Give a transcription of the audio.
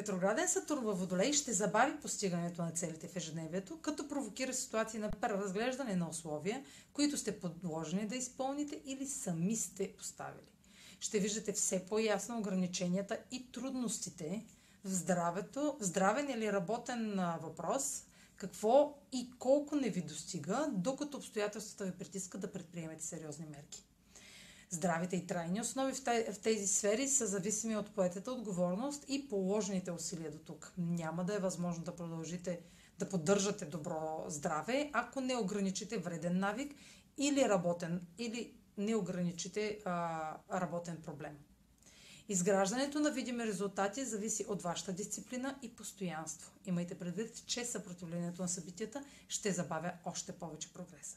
Ретрограден Сатурн във Водолей ще забави постигането на целите в ежедневието, като провокира ситуации на преразглеждане на условия, които сте подложени да изпълните или сами сте поставили. Ще виждате все по-ясно ограниченията и трудностите в здравето, в здравен или работен въпрос, какво и колко не ви достига, докато обстоятелствата ви притискат да предприемете сериозни мерки. Здравите и трайни основи в тези сфери са зависими от поетата отговорност и положените усилия до тук. Няма да е възможно да продължите да поддържате добро здраве, ако не ограничите вреден навик или работен, или не ограничите а, работен проблем. Изграждането на видими резултати зависи от вашата дисциплина и постоянство. Имайте предвид, че съпротивлението на събитията ще забавя още повече прогреса.